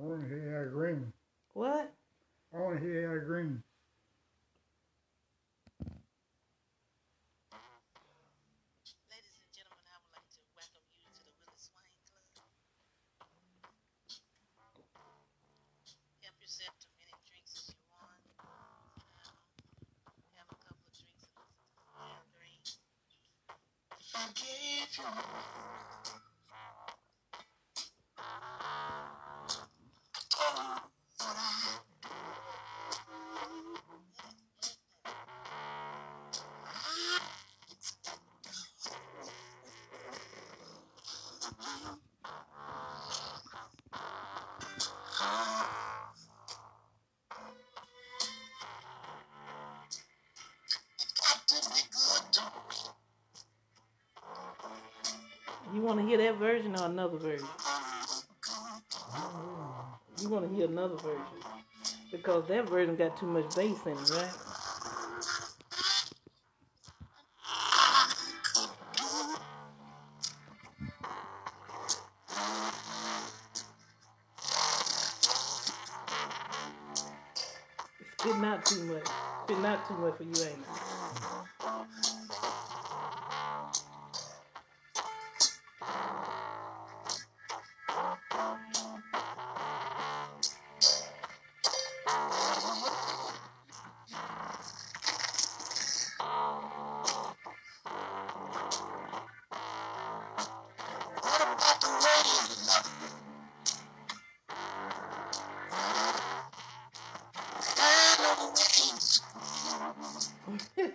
want to hear that green. What? I want to hear that green. Ladies and gentlemen, I would like to welcome you You want to hear that version or another version? You want to hear another version because that version got too much bass in it, right? Spit not too much. Spit not too much for you, ain't it?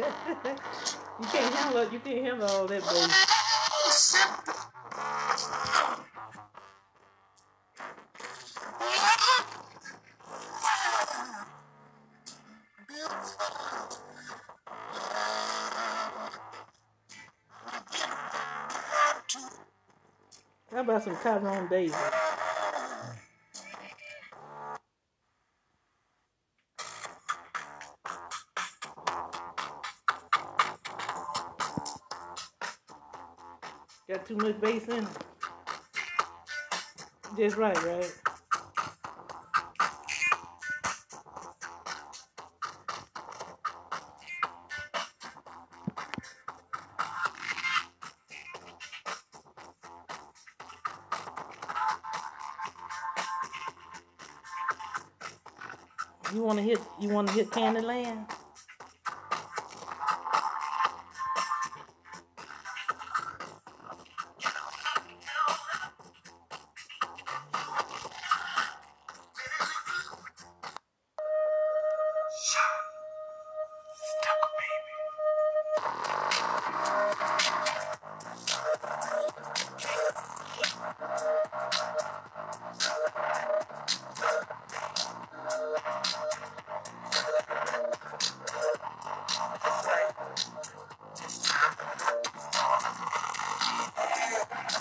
You can't handle you can't handle all that bass. How about some Tyrone Davis? Got too much bass in it. Just right, right? You wanna hit you wanna hit Candyland?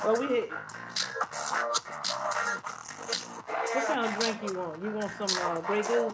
Well, we hit. What kind of drink you want? You want some uh, Grey Goose?